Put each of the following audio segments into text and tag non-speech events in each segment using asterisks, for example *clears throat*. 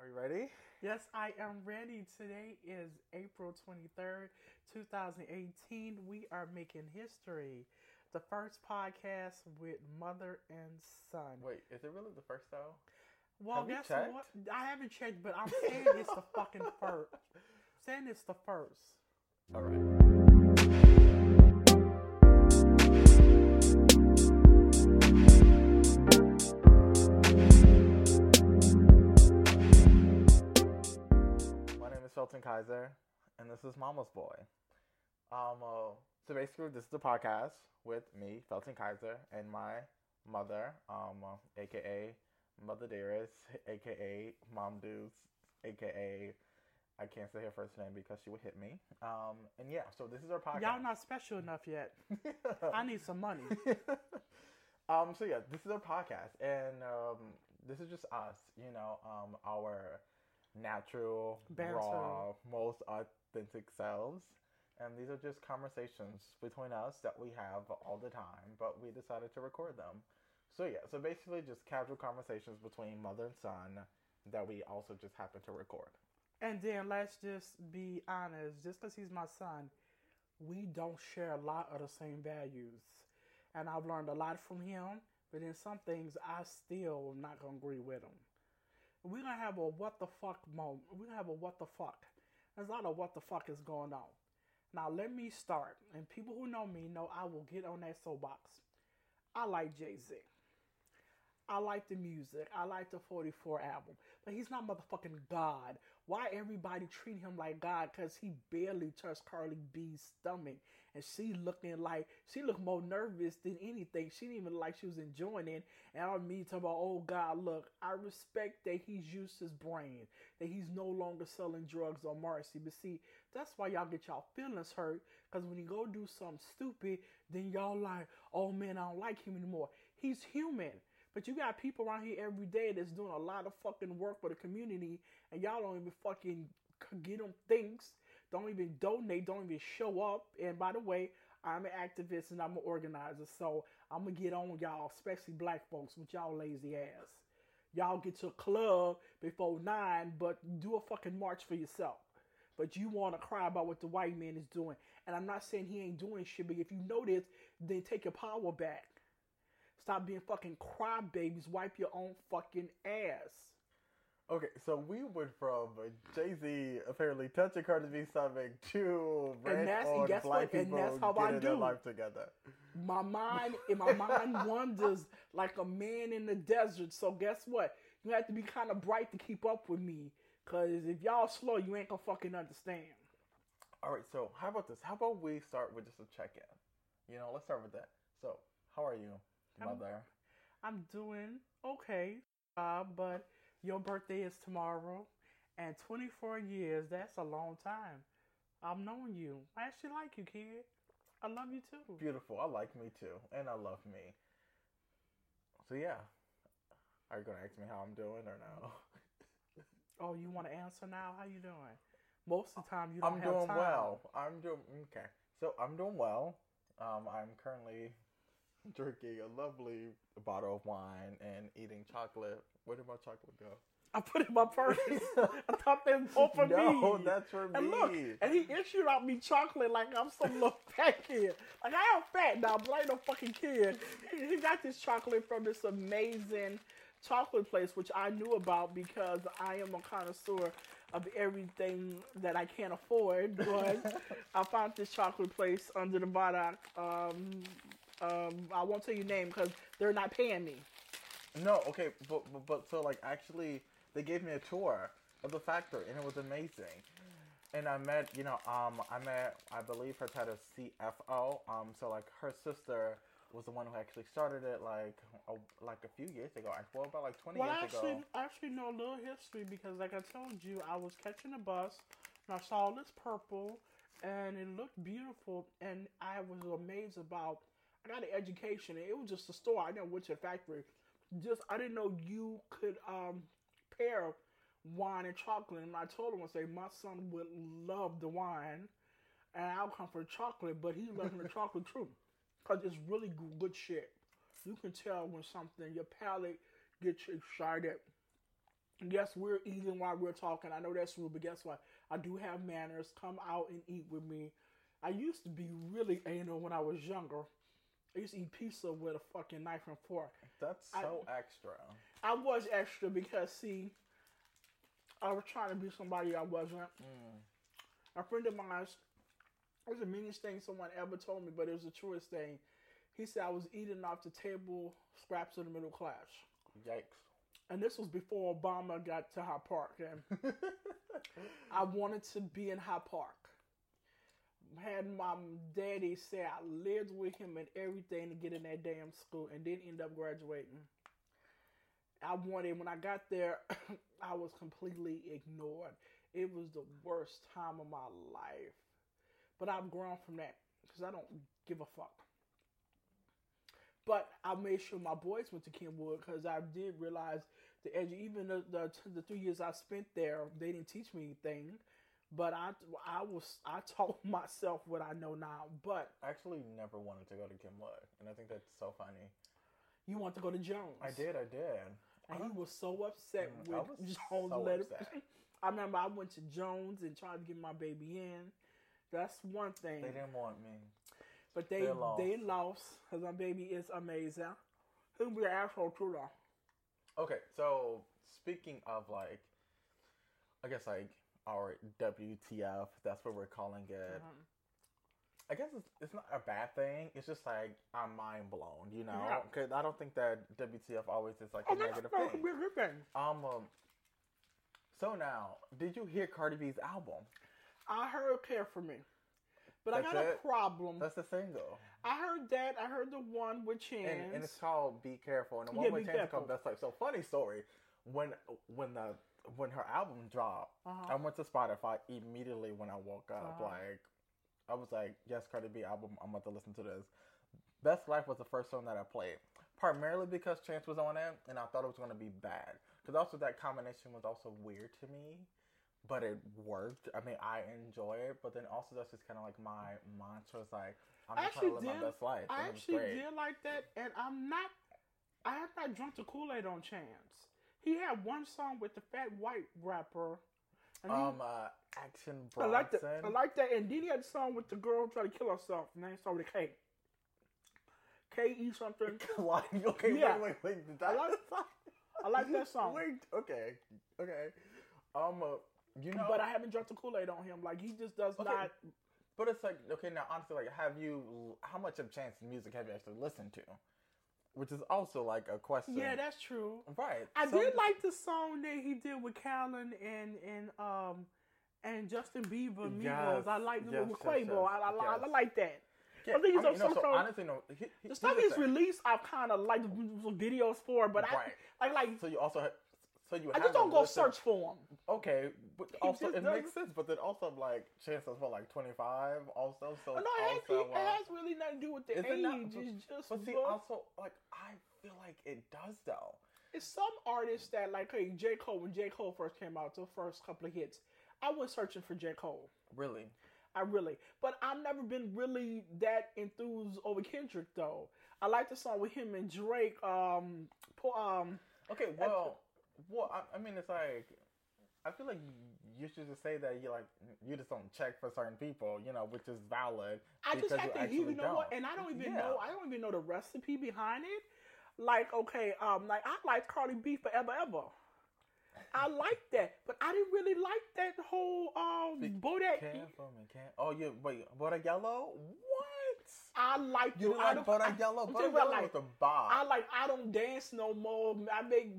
Are you ready? Yes, I am ready. Today is April 23rd, 2018. We are making history. The first podcast with mother and son. Wait, is it really the first though? Well, Have guess checked? what? I haven't checked, but I'm saying it's the fucking first. *laughs* saying it's the first. All right. My name is Felton Kaiser, and this is Mama's Boy. Um, uh, so basically, this is the podcast with me, Felton Kaiser, and my mother, um, uh, aka Mother Dearest, aka Mom Dukes, aka I can't say her first name because she would hit me. Um, and yeah, so this is our podcast. Y'all not special enough yet. *laughs* I need some money. *laughs* um, so yeah, this is our podcast, and um, this is just us. You know, um, our natural, Banter. raw, most authentic selves. And these are just conversations between us that we have all the time, but we decided to record them. So yeah, so basically just casual conversations between mother and son that we also just happen to record. And then let's just be honest, just because he's my son, we don't share a lot of the same values. And I've learned a lot from him, but in some things I still am not gonna agree with him. We're gonna have a what the fuck moment. We're gonna have a what the fuck. There's a lot of what the fuck is going on. Now let me start, and people who know me know I will get on that soapbox. I like Jay Z. I like the music. I like the 44 album. But he's not motherfucking God. Why everybody treat him like God? Because he barely touched Cardi B's stomach. And she looking like, she looked more nervous than anything. She didn't even like she was enjoying it. And on me talking about, oh God, look, I respect that he's used his brain. That he's no longer selling drugs on Marcy. But see, that's why y'all get y'all feelings hurt. Because when he go do something stupid, then y'all like, oh man, I don't like him anymore. He's human. But you got people around here every day that's doing a lot of fucking work for the community, and y'all don't even fucking get them things, don't even donate, don't even show up. And by the way, I'm an activist and I'm an organizer, so I'm gonna get on y'all, especially black folks, with y'all lazy ass. Y'all get to a club before nine, but do a fucking march for yourself. But you want to cry about what the white man is doing. And I'm not saying he ain't doing shit, but if you notice, then take your power back. Stop being fucking crybabies. Wipe your own fucking ass. Okay, so we went from Jay Z apparently touching Cardi B's stomach to And that's- and on guess black what? And people that's how I their do. life together. My mind, in my mind *laughs* wanders like a man in the desert. So guess what? You have to be kind of bright to keep up with me. Cause if y'all slow, you ain't gonna fucking understand. All right, so how about this? How about we start with just a check in? You know, let's start with that. So, how are you, mother? I'm doing okay, uh, but your birthday is tomorrow, and 24 years, that's a long time. I've known you. I actually like you, kid. I love you too. Beautiful. I like me too, and I love me. So yeah, are you gonna ask me how I'm doing or no? *laughs* Oh, you want to answer now? How you doing? Most of the time, you don't I'm have doing time. well. I'm doing okay. So I'm doing well. Um, I'm currently *laughs* drinking a lovely bottle of wine and eating chocolate. Where did my chocolate go? I put it in my purse. *laughs* I thought they were both for no, me. that's for and me. look, and he issued out me chocolate like I'm some little *laughs* fat kid. Like I am fat now, but I ain't no fucking kid. He, he got this chocolate from this amazing chocolate place, which I knew about because I am a connoisseur of everything that I can't afford. But I found this chocolate place under the Viaduct. Um, um, I won't tell you name because they're not paying me. No, okay, but, but but so like actually they gave me a tour of the factory and it was amazing. And I met, you know, um, I met, I believe her title is CFO. Um, so like her sister was the one who actually started it, like, a, like a few years ago. Well, about like twenty Well, I years actually, ago. I actually know a little history because, like I told you, I was catching a bus and I saw this purple and it looked beautiful, and I was amazed about. I got an education, and it was just a store. I never went to a factory. Just I didn't know you could um, pair wine and chocolate, and I told him I say my son would love the wine, and I'll come for the chocolate, but he's loving the *laughs* chocolate too, cause it's really good shit. You can tell when something your palate gets excited Yes, we're eating while we're talking. I know that's rude, but guess what? I do have manners. Come out and eat with me. I used to be really anal when I was younger. I used to eat pizza with a fucking knife and fork. That's I- so extra. I was extra because, see, I was trying to be somebody I wasn't. Mm. A friend of mine, it was the meanest thing someone ever told me, but it was the truest thing. He said I was eating off the table scraps of the middle class. Yikes. And this was before Obama got to Hyde Park. And *laughs* I wanted to be in Hyde Park. Had my daddy say I lived with him and everything to get in that damn school and didn't end up graduating. I wanted, when I got there, *coughs* I was completely ignored. It was the worst time of my life. But I've grown from that because I don't give a fuck. But I made sure my boys went to Kenwood because I did realize the edge. Even the, the the three years I spent there, they didn't teach me anything. But I I was I told *laughs* myself what I know now. But I actually never wanted to go to Kenwood, and I think that's so funny. you want to go to Jones? I did, I did. And he was so upset Mm, I with was Jones' so letter. upset. *laughs* I remember I went to Jones and tried to get my baby in. That's one thing. They didn't want me. But they They lost. they lost because my baby is amazing. He'll be an asshole too though. Okay, so speaking of like, I guess like our WTF, that's what we're calling it. Mhm. I guess it's, it's not a bad thing. It's just like I'm mind blown, you know, Yeah. because I don't think that WTF always is like Oh, a negative thing. good thing. Um, um, so now, did you hear Cardi B's album? I heard "Care for Me," but I That's got a problem. That's the single, I heard that. I heard the one with Chance. and, and it's called "Be Careful." And the one Yeah, with Chance called "Best Life." So funny story, when when the when her album dropped, Uh-huh. I went to Spotify immediately when I woke up. Uh-huh. Like, I was like, "Yes, Cardi B album. I'm about to listen to this." Best Life was the first song that I played, primarily because Chance was on it, and I thought it was going to be bad. Because also that combination was also weird to me, but it worked. I mean, I enjoy it, but then also that's just kind of like my mantra. Is like, I'm just trying to live did- my best life. I actually did like that, and I'm not. I have not drunk the Kool Aid on Chance. He had one song with the fat white rapper. And he- Um, uh, Action I like that. I like that. And then he had a song with the girl trying to kill herself. And then started with K. K E something. *laughs* Why? Okay, Yeah. wait, wait, wait. I that like- *laughs* I like that song. Wait, okay, okay. Um, uh, you know, But I haven't dropped the Kool Aid on him. Like he just does Okay. not. But it's like okay now honestly like have you how much of Chance music have you actually listened to? Which is also like a question. Yeah, that's true. right. I So- did like the song that he did with Khaled and and um and Justin Bieber. Migos. Yes, I like yes, with yes, Quavo. yes, I, I, I, yes. like that. Yeah, I think he's mean, on no, so honestly no. He, he, The stuff he's released, I've kind of like the videos for, but Right. I I like. So you also so you I just don't go search for them. Okay, but also it doesn't- makes sense. But then also like Chance is what like twenty five also. So But no, it, has, it uh, has really nothing to do with the is it age. not- it's just But see, book. also like I feel like it does though. it's some artists that like hey J Cole when J Cole first came out, the first couple of hits, I was searching for J Cole. Really. I really, but I've never been really that enthused over Kendrick though. I like the song with him and Drake. Um, um, Okay, well, well, I, I mean, it's like I feel like you should just say that you like you just don't check for certain people, you know, which is valid. I just have to, you know what? And I don't even Yeah. know. I don't even know the recipe behind it. Like, okay, um, like I like Cardi B forever, ever. I *laughs* like that, but I didn't really like that whole um Bodak. Careful, man, can't. Oh, you wait, Bodak Yellow? What? I like You I like Bodak Yellow? Bodak Yellow like. with the bob. I like I don't dance no more. I make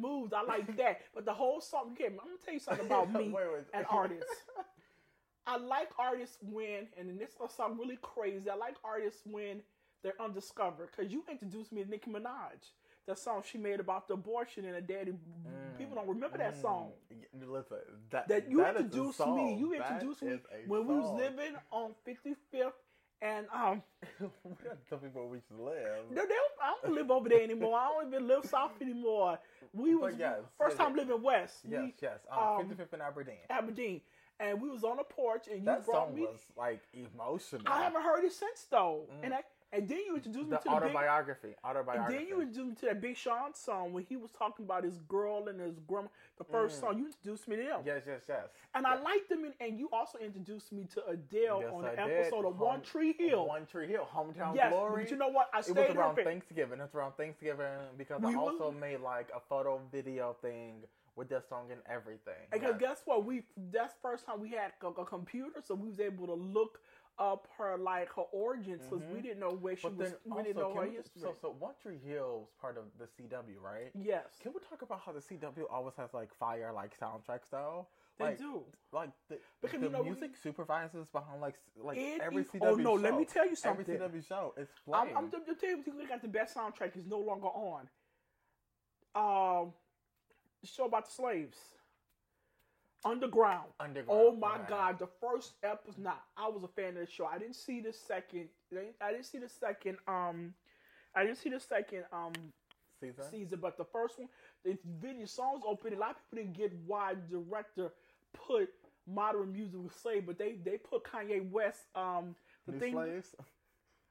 moves. I like that. *laughs* But the whole song, okay, I'm gonna tell you something about *laughs* me Wait, wait. and artists. I like artists when, and then this gonna sound really crazy. I like artists when they're undiscovered. Cause you introduced me to Nicki Minaj, the song she made about the abortion and the daddy. People don't remember that Mm. song. Listen, that That you that is introduced me. song. You That introduced me is when we was living on 55th and um. *laughs* we don't tell people where we should live. No, they I don't live over there anymore. I don't even live south anymore. We was yes, first yeah, time living west. Yes, we, yes. Um, um, 55th and Aberdeen. Aberdeen, and we was on a porch, and you That brought song me. was like emotional. I haven't heard it since though, Mm. and I And then you introduced me The to the big, autobiography. and then you introduced me to that Big Sean song when he was talking about his girl and his grandma. The first Mm. song you introduced me to them, Yes, yes, yes. and I liked them. In, and you also introduced me to Adele Yes, on I an did. episode of One Tree Hill. One Tree Hill. Hometown yes, Glory. but you know what? I it was around Thanksgiving. It's around Thanksgiving because We I was- also made like a photo video thing with that song and everything. Because Yes. guess what? We that's first time we had a, a computer, so we was able to look up her like her origins because we Mhm. didn't know where she But was. We also, didn't know her we- history. so so Tree Hill is part of the CW, right? yes, Can we talk about how the CW always has like fire like soundtracks though? they like, do. Like the, Because, the you know, music supervises behind like like every is- CW oh no, show. let me tell you something. every. CW show. It's I'm, playing. I'm, I'm telling you, who got the best soundtrack is no longer on. Um, the show about the slaves, Underground. Underground. Oh my right. God! The first episode. I was a fan of the show. I didn't see the second. I didn't see the second. Um, I didn't see the second. Um, Season. season, but the first one, the video songs open. A lot of people didn't get why director put modern music with slave, but they they put Kanye West. Um, the New thing, slaves.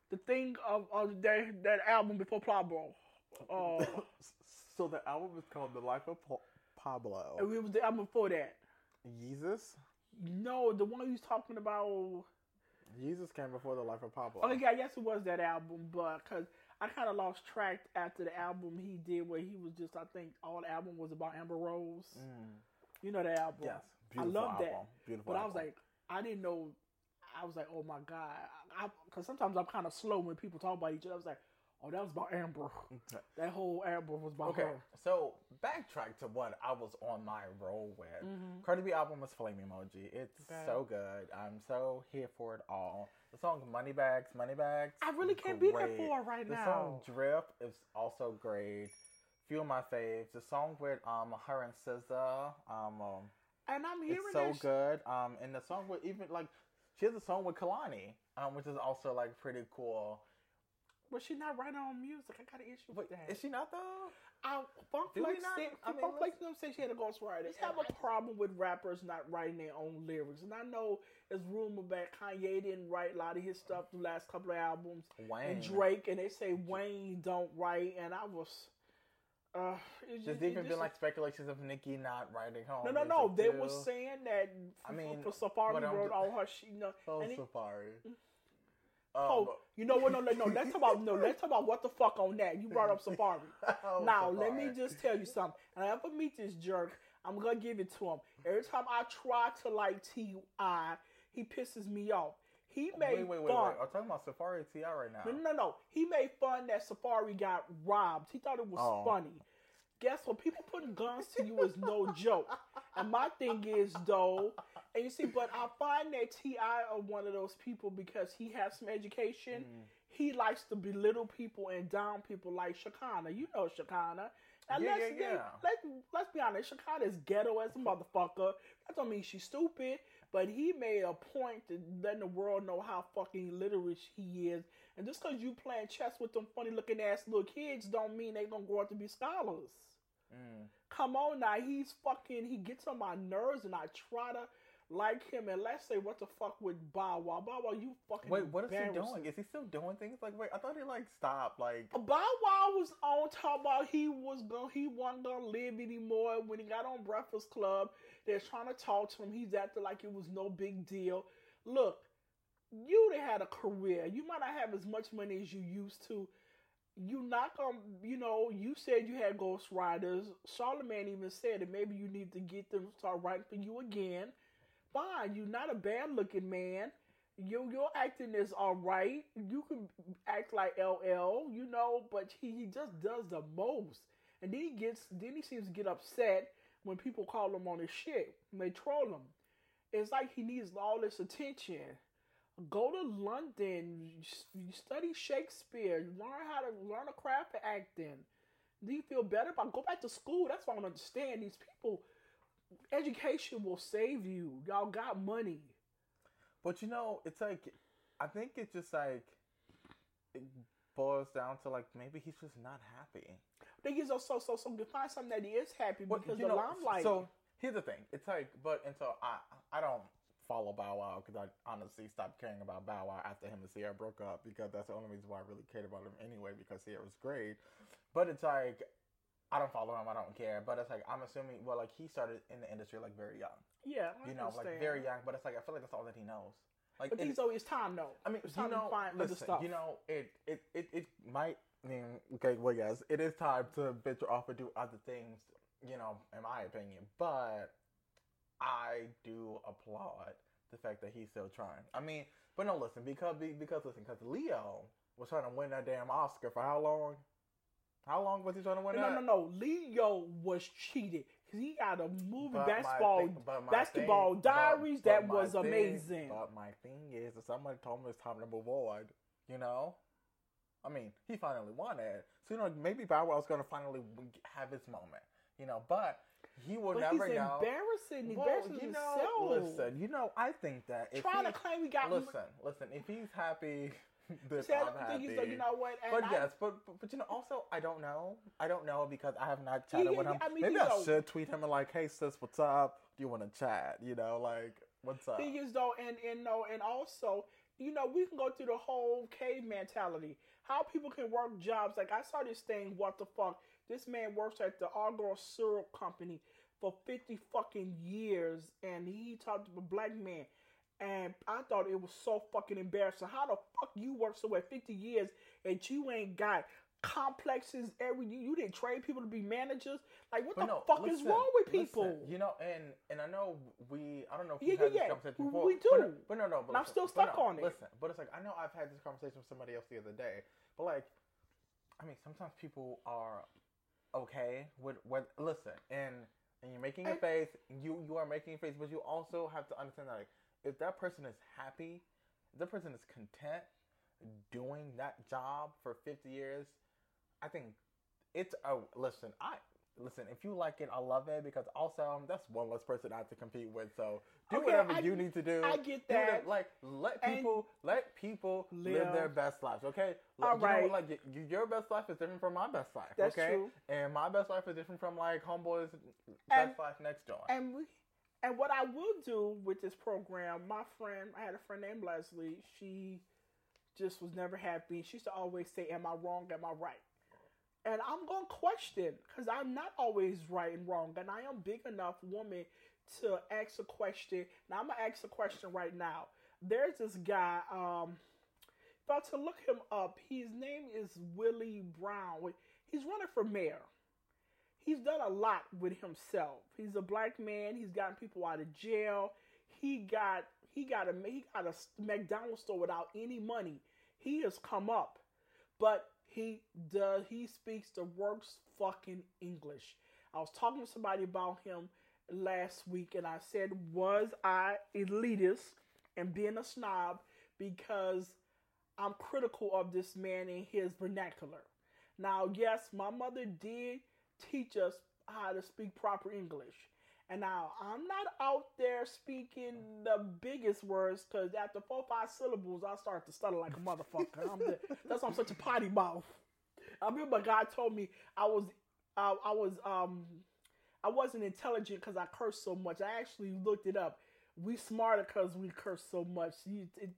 the thing of, of that that album before Pablo. *laughs* Uh, so the album is called The Life of Pablo. and it was the album before that. Yeezus. No, the one he was talking about. Yeezus came before The Life of Pablo. Okay, I guess it was that album, but because I kind of lost track after the album he did, where he was just, I think, all the album was about Amber Rose. Mm. You know the album. Yes. I Beautiful love that. Beautiful. But I was like, I didn't know. I was like, oh my god, because sometimes I'm kind of slow when people talk about each other. I was like, oh, that was about Amber. That whole Amber was about Okay, her. so backtrack to what I was on my roll with. Mhm. Cardi B album was Flame Emoji. It's Okay. so good. I'm so here for it all. The song Money Bags, Money Bags. I really can't be there great. for right The now. The song Drip is also great. Few of my faves. The song with um her and SZA, um, um and I'm hearing it's so sh- good. Um, and the song with even like she has a song with Kehlani, um, which is also like pretty cool. But she's not writing on music. I got an issue Wait, with that. is she not though? I, Funk Flex not- said, I Funk Flex them say she had a ghostwriter. They have a problem with rappers not writing their own lyrics, and I know there's rumor that Kanye didn't write a lot of his stuff the last couple of albums, Wayne. and Drake, and they say Wayne don't write, and I was, uh, it's There's even been like speculations of Nicki not writing home. no, no, no. They too. were saying that. I mean, for Safaree wrote all her, she, know, Oh, and it- Safaree. Oh, Um, you know what? No, no, no. Let's talk about no. Let's talk about what the fuck on that. You brought up Safaree. *laughs* oh, now let me just tell you something. And I ever meet this jerk, I'm gonna give it to him. Every time I try to like T.I., he pisses me off. He made Wait, wait, wait, wait. fun. I'm talking about Safaree T.I. right now. No, no, no, no. He made fun that Safaree got robbed. He thought it was Oh. funny. Guess what? People putting guns to you is no joke. And my thing is though, and you see, but I find that T.I. are one of those people because he has some education. Mm. He likes to belittle people and down people like Shekinah. You know Shekinah. Yeah, let's, yeah, yeah. Let's let's be honest. Shekinah is ghetto as a motherfucker. That don't mean she's stupid, but he made a point to letting the world know how fucking literate he is. And just because you playing chess with them funny looking ass little kids, don't mean they gonna grow up to be scholars. Mm. Come on now, he's fucking. He gets on my nerves, and I try to like him. And let's say what the fuck with. Bow Wow, you fucking. Wait, what is he doing? Is he still doing things? Like, wait, I thought he like stopped. Like, Wow was on talk about he was going he wasn't gonna live anymore when he got on Breakfast Club. They're trying to talk to him. He's acting like it was no big deal. Look, you'd have had a career. You might not have as much money as you used to. You not gonna, you know. You said you had ghostwriters. Charlemagne even said that maybe you need to get them to start writing for you again. Fine, you're not a bad looking man. Your your acting is all right. You can act like LL, you know, but he, he just does the most. And then he gets then he seems to get upset when people call him on his shit. When they troll him. It's like he needs all this attention. Go to London, you study Shakespeare, learn how to learn a craft of acting. Do you feel better about go back to school? That's why I don't understand these people. Education will save you. Y'all got money. but you know, it's like, I think it's just like, it boils down to like maybe he's just not happy. Thing is, so so so to find something that he is happy because you the know, limelight. So here's the thing. It's like, but and so I I don't follow Bow Wow because I honestly stopped caring about Bow Wow after him and Ciara broke up because that's the only reason why I really cared about him anyway because Ciara was great. But it's like I don't follow him, I don't care. But it's like I'm assuming well like he started in the industry like very young. Yeah, I You know, like understand. very young, but it's like I feel like that's all that he knows. Like But these always time though. I mean, it's you know, to find other listen, stuff. you know, it, it, it, it might mean, okay, well, yes, it is time to venture off and do other things, you know, in my opinion, but I do applaud the fact that he's still trying. I mean, but no, listen, because, because, listen, because Leo was trying to win that damn Oscar for how long? How long was he trying to win no, that? no, no. Leo was cheated because he got a movie But basketball thing- basketball thing- diaries but that was thing- amazing. But my thing is, if somebody told me it's time to move on, you know, I mean, he finally won it, so you know, maybe Bow Wow's gonna finally have his moment, you know, but he will but never he's know. embarrassing, Well, embarrassing you know, himself. listen, you know, I think that if Trying he, to claim he got listen, listen, if he's happy, *laughs* See, I don't think he's like, you know what? But I- yes, but, but but you know, also I don't know. I don't know because I have not chatted yeah, with him. I mean, Maybe I know- should tweet him and like, hey sis, what's up? Do you want to chat? You know, like what's up? thing is though, and and no, and also, you know, we can go through the whole cave mentality. How people can work jobs. Like I saw this thing. What the fuck? This man works at the Argo Syrup Company for fifty fucking years, and he talked to a black man. And I thought it was so fucking embarrassing. How the fuck you work somewhere fifty years and you ain't got complexes every you didn't train people to be managers? Like what But the no, fuck is wrong with listen, people? you know, and and I know we. I don't know if Yeah, you had yeah, this yeah. conversation We- before. we But, do. but no, no. But And I'm still stuck no, on it. Listen, but it's like I know I've had this conversation with somebody else the other day. But like, I mean, sometimes people are okay with with listen, and and you're making a face. You you are making a face, but you also have to understand that like, if that person is happy, if that person is content doing that job for 50 years, I think it's a listen. I listen. If you like it, I love it because also that's one less person I have to compete with. So do Okay, whatever I- you need to do. I get Do whatever- that. Like let And- people let people live Live. their best lives. Okay. All you know, like your best life is different from my best life. That's okay. true. And my best life is different from like homeboys' And- best life next door. And we, and what I will do with this program, my friend, I had a friend named Leslie. She just was never happy. She used to always say, "Am I wrong? Am I right?" And I'm gonna question because I'm not always right and wrong, and I am big enough woman to ask a question. Now I'm gonna ask a question right now. There's this guy. Um, about to look him up. His name is Willie Brown. He's running for mayor he's done a lot with himself. He's a black man. He's gotten people out of jail. He got he got a he got a McDonald's store without any money. He has come up, but he does he speaks the worst fucking English. I was talking to somebody about him last week, and I said, was I elitist and being a snob because I'm critical of this man and his vernacular. Now, yes, my mother did teach us how to speak proper English. And now I'm not out there speaking the biggest words because after four five syllables I start to stutter like a motherfucker. That's why I'm such a potty mouth. I remember God told me I was uh, I was um I wasn't intelligent because I cursed so much. I actually looked it up. We smarter because we curse so much. You, it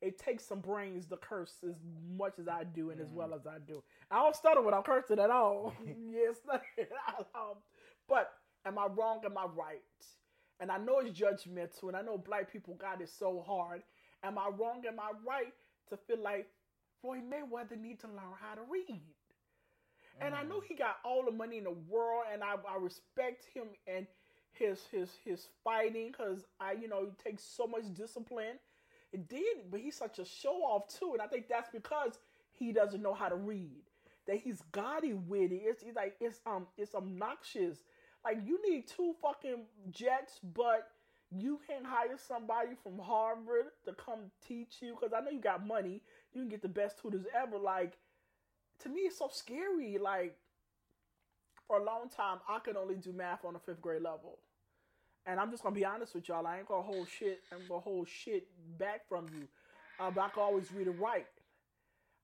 it takes some brains to curse as much as I do and as well as I do. I don't stutter when I'm cursing at all. *laughs* *laughs* yes, *laughs* um, but am I wrong? Am I right? And I know it's judgmental, and I know black people got it so hard. Am I wrong? Am I right to feel like Floyd Mayweather need to learn how to read? And I know he got all the money in the world, and I, I respect him and his his his fighting because I you know it takes so much discipline. It did, but he's such a show off too, and I think that's because he doesn't know how to read. That he's gaudy with it. It's, it's like it's um it's obnoxious. Like you need two fucking jets, but you can hire somebody from Harvard to come teach you because I know you got money. You can get the best tutors ever. Like to me, it's so scary. Like for a long time, I could only do math on a fifth grade level. And I'm just gonna be honest with y'all. I ain't gonna hold shit. I'm gonna hold shit back from you. Uh, but I can always read and write.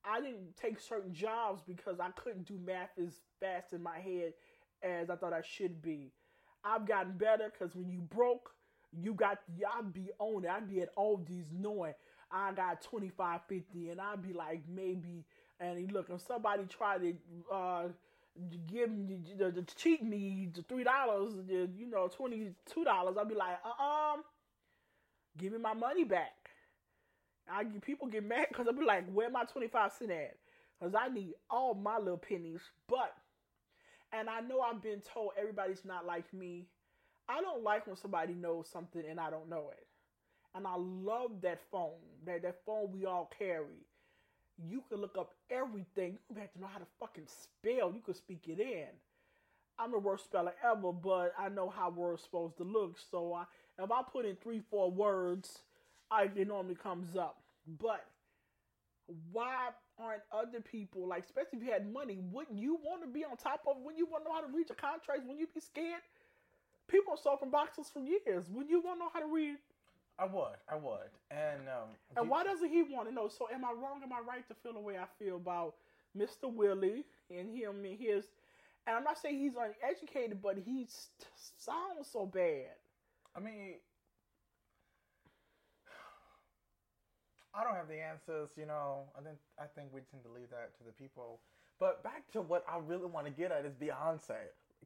I didn't take certain jobs because I couldn't do math as fast in my head as I thought I should be. I've gotten better because when you broke, you got y'all be on it. I'd be at Aldi's knowing I got 25, 50, and I'd be like maybe. And he look, if somebody try to uh, give me the, the cheat me the three dollars, you know, twenty two dollars, I'll be like, uh give me my money back. I people get mad because I'll be like, where my 25 cent at? Because I need all my little pennies. But, and I know I've been told everybody's not like me. I don't like when somebody knows something and I don't know it. And I love that phone, that, that phone we all carry. You can look up everything. You don't have to know how to fucking spell. You can speak it in. I'm the worst speller ever, but I know how words supposed to look. So I, if I put in three, four words, I, it normally comes up. But why aren't other people like, especially if you had money, wouldn't you want to be on top of? Wouldn't you want to know how to read your contracts? Wouldn't you be scared? People sold from boxes for years. Would you want to know how to read? I would, I would, and um, and why doesn't he want to know? So, am I wrong? Am I right to feel the way I feel about Mister Willie and him and his? And I'm not saying he's uneducated, but he sounds so bad. I mean, I don't have the answers, you know. I think I think we tend to leave that to the people. But back to what I really want to get at is Beyonce.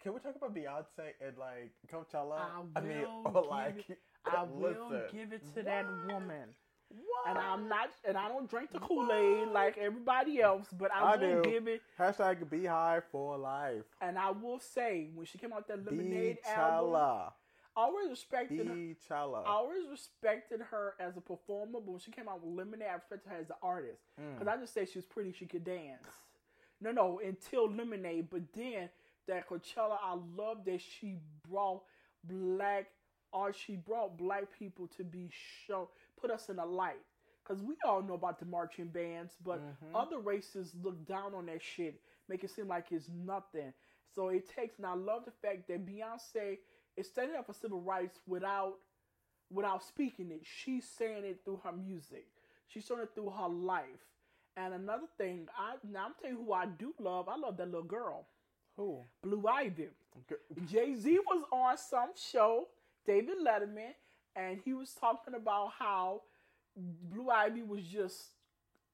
Can we talk about Beyonce and like Coachella? I, I mean, or *laughs* like it, I *laughs* will give it to what? that woman. What? And I'm not, and I don't drink the Kool Aid like everybody else, but I, I will do. give it. Hashtag BeyHive for life. And I will say, when she came out that Lemonade album, always respected her. I always respected her as a performer, but when she came out with Lemonade, I respected her as an artist because mm. I just said she was pretty, she could dance. No, no, until Lemonade, but then that Coachella, I love that she brought black art. She brought black people to be shown, put us in a light. Because we all know about the marching bands, but mm-hmm. other races look down on that shit, make it seem like it's nothing. So it takes, and I love the fact that Beyonce is standing up for civil rights without without speaking it. She's saying it through her music. She's showing it through her life. And another thing, I now I'm telling you who I do love. I love that little girl. Who? Blue Ivy. Jay Z was on some show, David Letterman, and he was talking about how Blue Ivy was just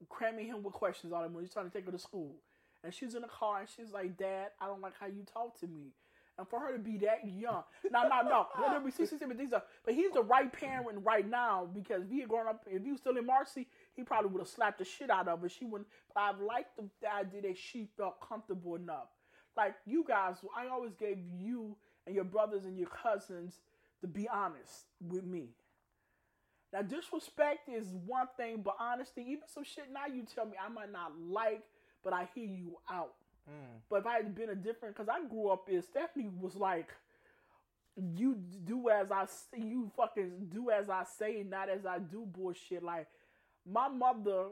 cramming him with questions on him when he's trying to take her to school. And she's in the car and she's like, Dad, I don't like how you talk to me and for her to be that young. No, no, no. *laughs* There be sixty seven things, but he's the right parent right now because if he had grown up, if he was still in Marcy, he probably would have slapped the shit out of her. She wouldn't. But I've liked the, the idea that she felt comfortable enough. Like you guys, I always gave you and your brothers and your cousins to be honest with me. Now, disrespect is one thing, but honesty, even some shit now you tell me I might not like, but I hear you out. Mm. But if I had been a different, because I grew up in Stephanie was like, you do as I say, you fucking do as I say, not as I do bullshit. Like my mother,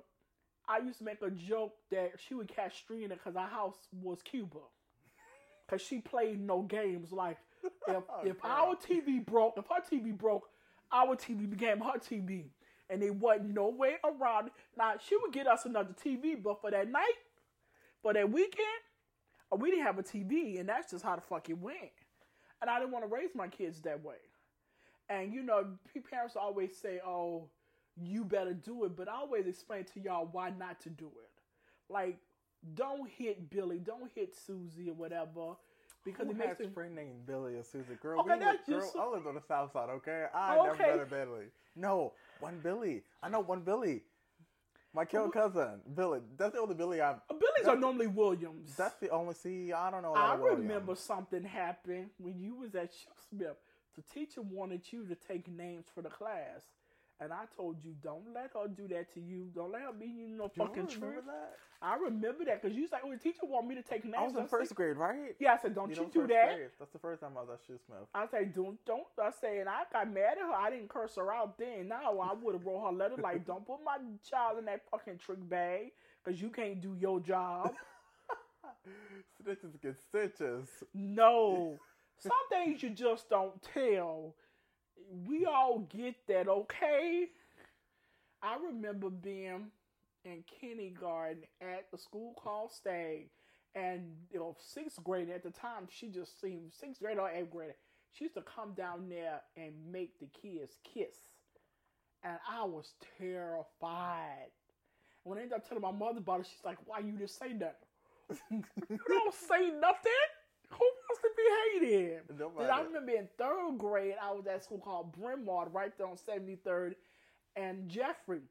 I used to make a joke that she would catch Strina because our house was Cuba, because she played no games. Like *laughs* if oh, if our TV broke, if her TV broke, our TV became her TV, and there wasn't no way around it. Now she would get us another TV, but for that night, for that weekend, uh, we didn't have a TV, and that's just how the fuck it went. And I didn't want to raise my kids that way. And you know, parents always say, "Oh, you better do it," but I always explain to y'all why not to do it. Like, don't hit Billy, don't hit Susie or whatever. Because Who it makes has a friend named Billy or Susie. Girl, okay, we live, girl, I live on the south side, okay? I okay. never met a Billy. No, one Billy. I know one Billy. My killed cousin, Billy. That's the only Billy I've. Billy's are normally Williams. That's the only. See, I don't know. I remember something happened when you was at Smith. The teacher wanted you to take names for the class, and I told you, don't let her do that to you. Don't let her be you no you fucking trick. I remember that because you was like, "Oh, the teacher want me to take names." I was in first grade, right? Yeah, I said, "Don't you, you do that." Grade. That's the first time I was at Shoe Smith. I said, "Don't, don't." I say, and I got mad at her. I didn't curse her out then. Now I would have wrote her letter like, *laughs* "Don't put my child in that fucking trick bag because you can't do your job." *laughs* Stitches get stitches. No, some things you just don't tell we all get that, okay? I remember being in kindergarten at the school called Stagg, and you know, sixth grade at the time, she just seemed sixth grade or eighth grade. She used to come down there and make the kids kiss. And I was terrified. When I ended up telling my mother about it, she's like, why you just say nothing? *laughs* you don't say nothing? Who to be hated? Nobody. I remember in third grade, I was at school called Bryn Mawr, right there on 73rd and Jeffrey.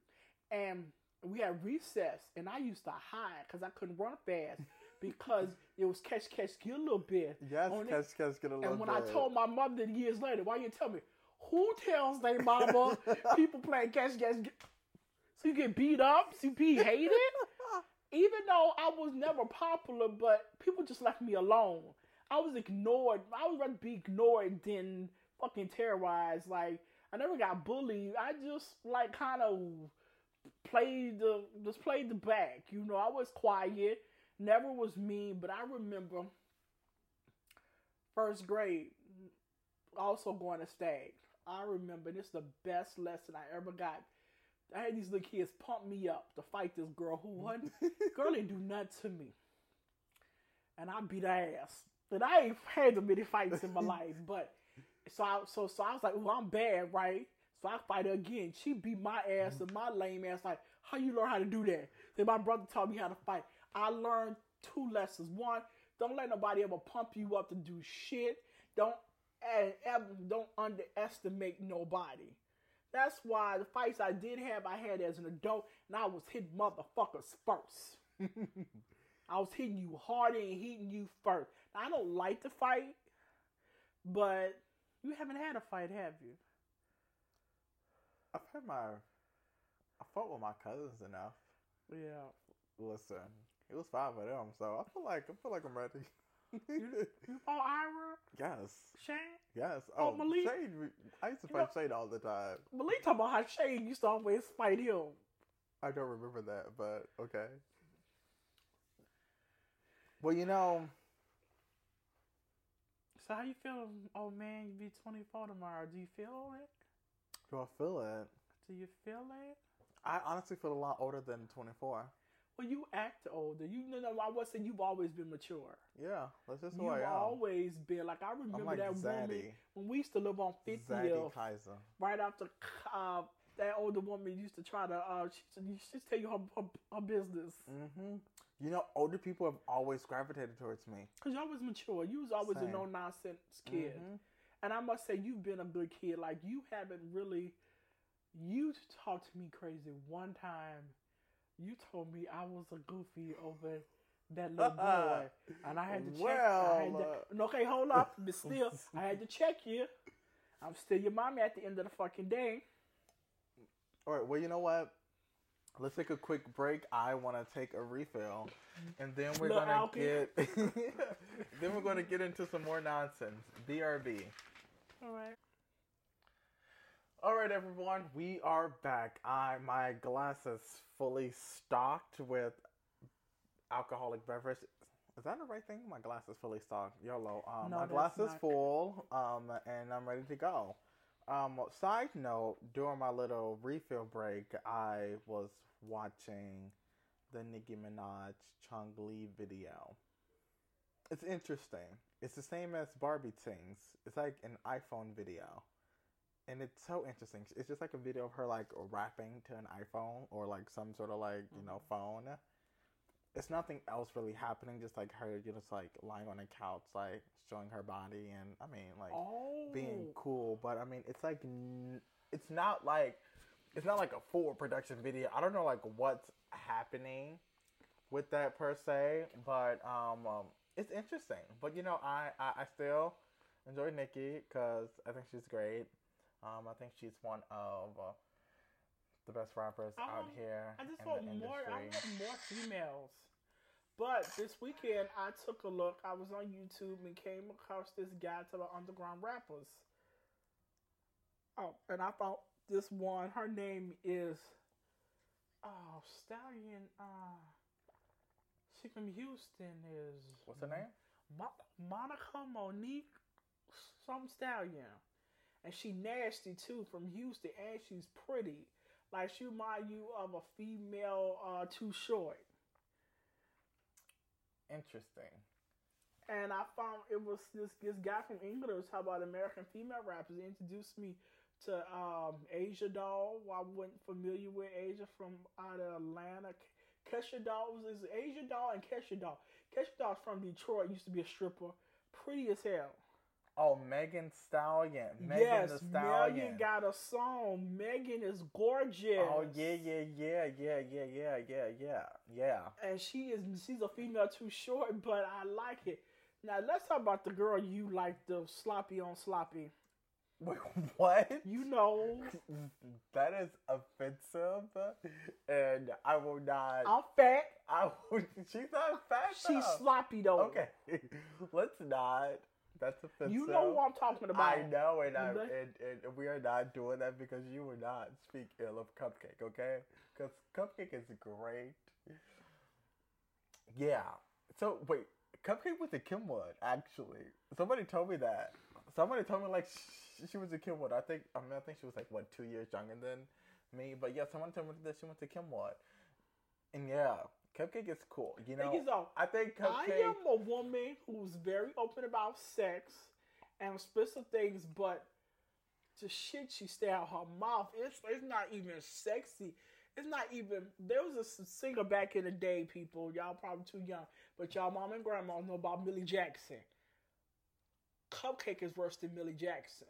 And we had recess, and I used to hide because I couldn't run fast *laughs* because it was catch, catch, get a little bit. Yes, it. catch, catch, get a little And when I told my mother years later, why you tell me? Who tells their mama *laughs* people playing catch, catch, get... so you get beat up, so you be hated? *laughs* Even though I was never popular, but people just left me alone. I was ignored. I would rather be ignored than fucking terrorized. Like I never got bullied. I just like kind of played the just played the back. You know, I was quiet, never was mean, but I remember first grade also going to stag. I remember this is the best lesson I ever got. I had these little kids pump me up to fight this girl who wasn't *laughs* girl didn't do nothing to me. And I beat her ass. And I ain't had so many fights in my life, but so I so so I was like, well, I'm bad, right? So I fight her again. She beat my ass and my lame ass. Like, how you learn how to do that? Then my brother taught me how to fight. I learned two lessons. One, don't let nobody ever pump you up to do shit. Don't ever don't underestimate nobody. That's why the fights I did have, I had as an adult, and I was hitting motherfuckers first. *laughs* I was hitting you harder and hitting you first. Now, I don't like to fight, but you haven't had a fight, have you? I've had my. I fought with my cousins enough. Yeah. Listen, it was five of them, so I feel like I feel like I'm ready. You, you fought Ira, yes, Shane? yes. Oh, Oh, Malik. Shade. we- I used to You fight Shane all the time. Malik talking about how Shane used to always fight him. I don't remember that, but okay. Well, you know, So how you feel, oh man, you be 24 tomorrow. Do you feel it? do I feel it? Do you feel it? I honestly feel a lot older than 24. Well, you act older. You know, I was saying you've always been mature. Yeah, that's just who You've I am. always been like I remember like that woman when we used to live on 50th. Zaddy Kaiser. right after uh, that older woman used to try to uh, she she tell you her, her, her business hmm You know, older people have always gravitated towards me. because you always mature. You was always a no nonsense kid, Mhm. and I must say you've been a good kid. Like you haven't really. You talked to me crazy one time. You told me I was a goofy over that little *laughs* boy, and I had to check. Well, to, no, okay, hold up, but *laughs* still, I had to check you. I'm still your mommy at the end of the fucking day. All right. Well, you know what? Let's take a quick break. I want to take a refill, and then we're Little gonna get. *laughs* then we're gonna get into some more nonsense. BRB. All right. All right, everyone, we are back. I my glass is fully stocked with alcoholic beverage. Is that the right thing? My glass is fully stocked. YOLO. Um, No, my glass that's is not- full. Um, and I'm ready to go. Um, side note: during my little refill break, I was watching the Nicki Minaj Chun-Li video. It's interesting. It's the same as Barbie Tingz. It's like an iPhone video and it's so interesting. It's just like a video of her like rapping to an iPhone or like some sort of like you know phone. It's nothing else really happening. Just like her you just like lying on a couch, like showing her body, and I mean like Oh, being cool. But I mean, it's like it's not like it's not like a full production video. I don't know like what's happening with that per se, but um, um it's interesting. But you know, I I, I still enjoy Nicki because I think she's great. Um, I think she's one of uh, the best rappers I out here I just in want the more. I industry. want more females. But this weekend, I took a look. I was on YouTube and came across this guide to the underground rappers. Oh, and I found this one. Her name is oh Stallion. Uh, she from Houston. Is What's her name? Mo- Monica Monique some stallion, and she nasty too from Houston, and she's pretty. Like she remind you of a female uh, Too Short. Interesting. and I found it was this this guy from England was talking about American female rappers. He introduced me to um, Asia Doll. I wasn't familiar with Asia from out of Atlanta. Kash Doll was is Asia Doll and Kash Doll. Kash Doll's from Detroit. Used to be a stripper, pretty as hell. Oh, Megan Stallion. Megan yes, the Stallion. Megan got a song. Megan is gorgeous. Oh yeah, yeah, yeah, yeah, yeah, yeah, yeah, yeah, yeah. and she is she's a female too short, but I like it. Now let's talk about the girl you like, the sloppy on sloppy. Wait, *laughs* what? You know, *laughs* that is offensive, and I will not. I'm fat. I will, *laughs* she's not fat. She's though. sloppy though. Okay, let's not. That's offensive. You know what I'm talking about. I know, and, I, and, and we are not doing that because you will not speak ill of Cupcake, okay? Because Cupcake is great. Yeah. So wait, Cupcake was a Kenwood actually. Somebody told me that. Somebody told me like sh- she was a Kenwood. I think I mean I think she was like what two years younger than me. But yeah, someone told me that she went to Kenwood. And yeah, Cupcake is cool. You know, is, though, I think I am a woman who's very open about sex and special things, but the shit she stay out her mouth, it's it's not even sexy. It's not even. There was a singer back in the day, people. Y'all probably too young, but y'all mom and grandma know about Millie Jackson. Cupcake is worse than Millie Jackson.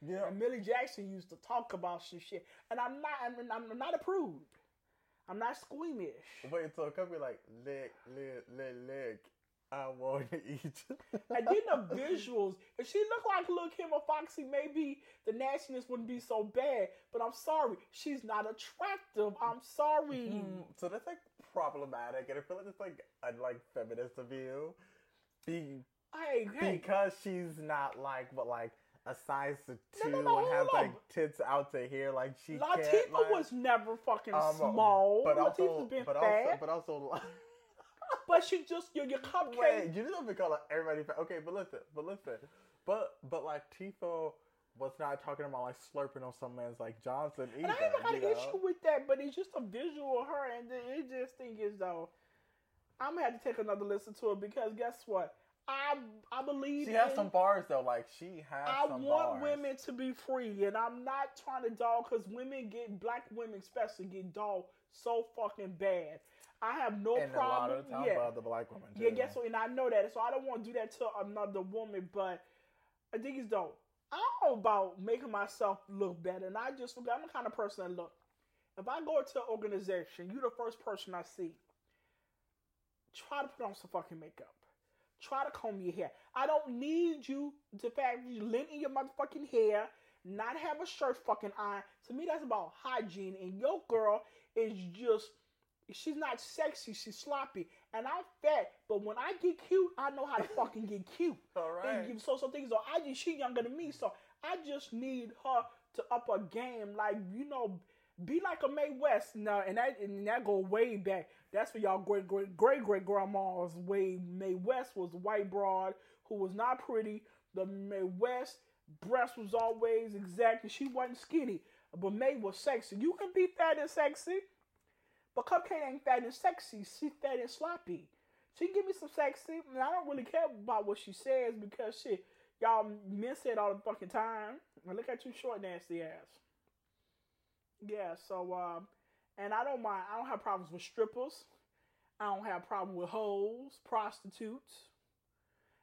yeah. And Millie Jackson used to talk about some shit, and I'm not. I'm, I'm not a prude. I'm not squeamish. Wait, so it could be like lick, lick, lick, lick. I want to eat. *laughs* And then the *laughs* visuals, if she looked like Lil Kim or Foxy, maybe the nastiness wouldn't be so bad. But I'm sorry, she's not attractive. I'm sorry. Mm, so that's like problematic, and I feel like it's like a like feminist of you, be Hey, hey, because she's not like but like a size two No, no, and no, has hold on. like tits out to here, like she Latifah. Like, was never fucking um, small. but Latifah's also, been but fat, also, but also. *laughs* but she just you're your cupcake. Wait, you don't have to call everybody fat. Okay, but listen, but listen, but but like Tifa was not talking about like slurping on some man's like Johnson either. and I ain't got an know? issue with that, but it's just a visual of her, and then it just think as though I'm gonna have to take another listen to it because guess what? I I believe She has in- some bars though. Like she has. I want bars. women to be free, and I'm not trying to dog because women get black women especially get dogged so fucking bad. I have no and a lot problem. of the time yeah, by other black women too. yeah. Guess what? And I know that, so I don't want to do that to another woman. But I think it's dope. I'm all about making myself look better, and I just I'm the kind of person that look. If I go to an organization, you're the first person I see. Try to put on some fucking makeup. Try to comb your hair. I don't need you to fact you lint in your motherfucking hair, not have a shirt fucking on. To me, that's about hygiene. And your girl is just, she's not sexy, she's sloppy. And I'm fat, but when I get cute, I know how to fucking get cute. *laughs* All right. And give- so some things. So I just she younger than me, so I just need her to up her game. Like you know, be like a Mae West now, and that and that go way back. That's for y'all great great great great grandmas. Way Mae West was white broad who was not pretty. The Mae West breast was always exact, and she wasn't skinny. But Mae was sexy. You can be fat and sexy, but Cupcake ain't fat and sexy. She's fat and sloppy. She give me some sexy, and I don't really care about what she says because shit, y'all men say it all the fucking time. And look at you short nasty ass. Yeah, so um, and I don't mind. I don't have problems with strippers. I don't have problem with hoes, prostitutes.